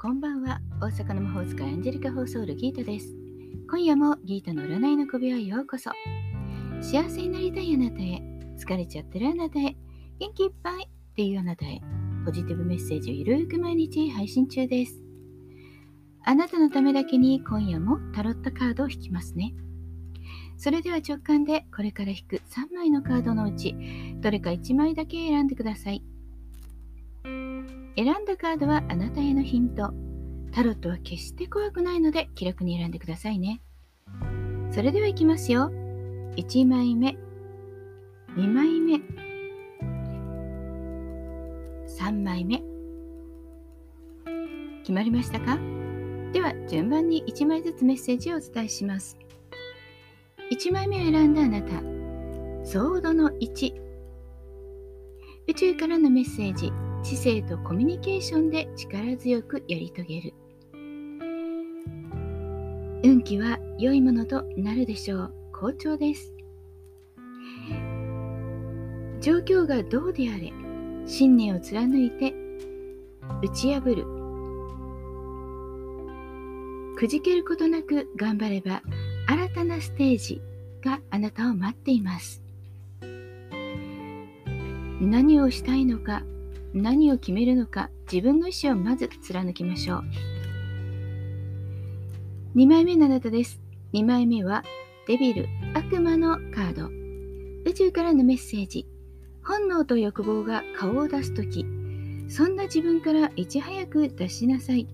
こんばんは大阪の魔法使いアンジェリカ放送ルギータです。今夜もギータの占いの小部屋へようこそ。幸せになりたいあなたへ、疲れちゃってるあなたへ、元気いっぱいっていうあなたへ、ポジティブメッセージをゆるく毎日配信中です。あなたのためだけに今夜もタロットカードを引きますね。それでは直感でこれから引く3枚のカードのうち、どれか1枚だけ選んでください。選んだカードはあなたへのヒント。タロットは決して怖くないので気楽に選んでくださいね。それではいきますよ。1枚目、2枚目、3枚目。決まりましたか？では順番に1枚ずつメッセージをお伝えします。1枚目を選んだあなた、ソードの1。宇宙からのメッセージ、知性とコミュニケーションで力強くやり遂げる。運気は良いものとなるでしょう。好調です。状況がどうであれ、信念を貫いて打ち破る。くじけることなく頑張れば、新たなステージがあなたを待っています。何をしたいのか、何を決めるのか、自分の意思をまず貫きましょう。2枚目のあなたです。2枚目はデビル、悪魔のカード。宇宙からのメッセージ。本能と欲望が顔を出すとき、そんな自分からいち早く出しなさい。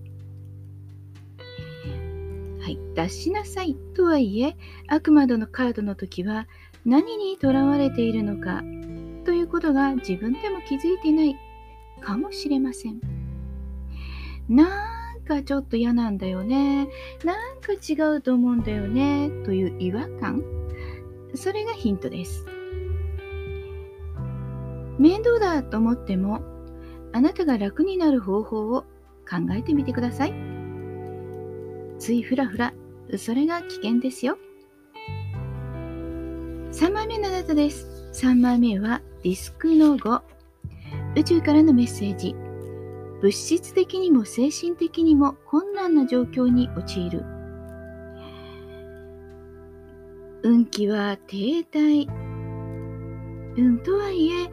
はい、出しなさいとはいえ、悪魔のカードの時は何にとらわれているのかということが自分でも気づいてないかもしれません。なんかちょっと嫌なんだよね。なんか違うと思うんだよね。という違和感。それがヒントです。面倒だと思っても、あなたが楽になる方法を考えてみてください。ついふらふら、それが危険ですよ。3枚目のあなたです。3枚目はディスクの5。宇宙からのメッセージ。物質的にも精神的にも困難な状況に陥る。運気は停滞。うん、とはいえ、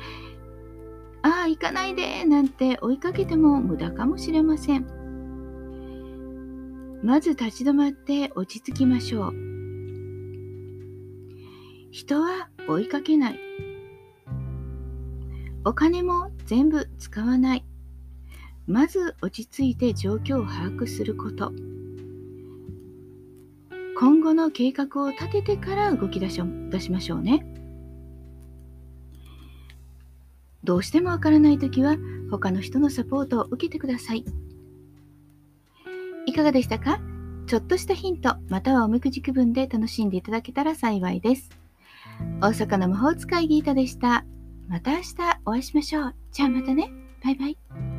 ああ、行かないでなんて追いかけても無駄かもしれません。まず立ち止まって落ち着きましょう。人は追いかけない。お金も全部使わない。まず落ち着いて状況を把握すること。今後の計画を立ててから動き出し出しましょうね。どうしてもわからないときは他の人のサポートを受けてください。いかがでしたか？ちょっとしたヒント、またはおみくじ気分で楽しんでいただけたら幸いです。大阪の魔法使いギータでした。また明日お会いしましょう。じゃあまたね。バイバイ。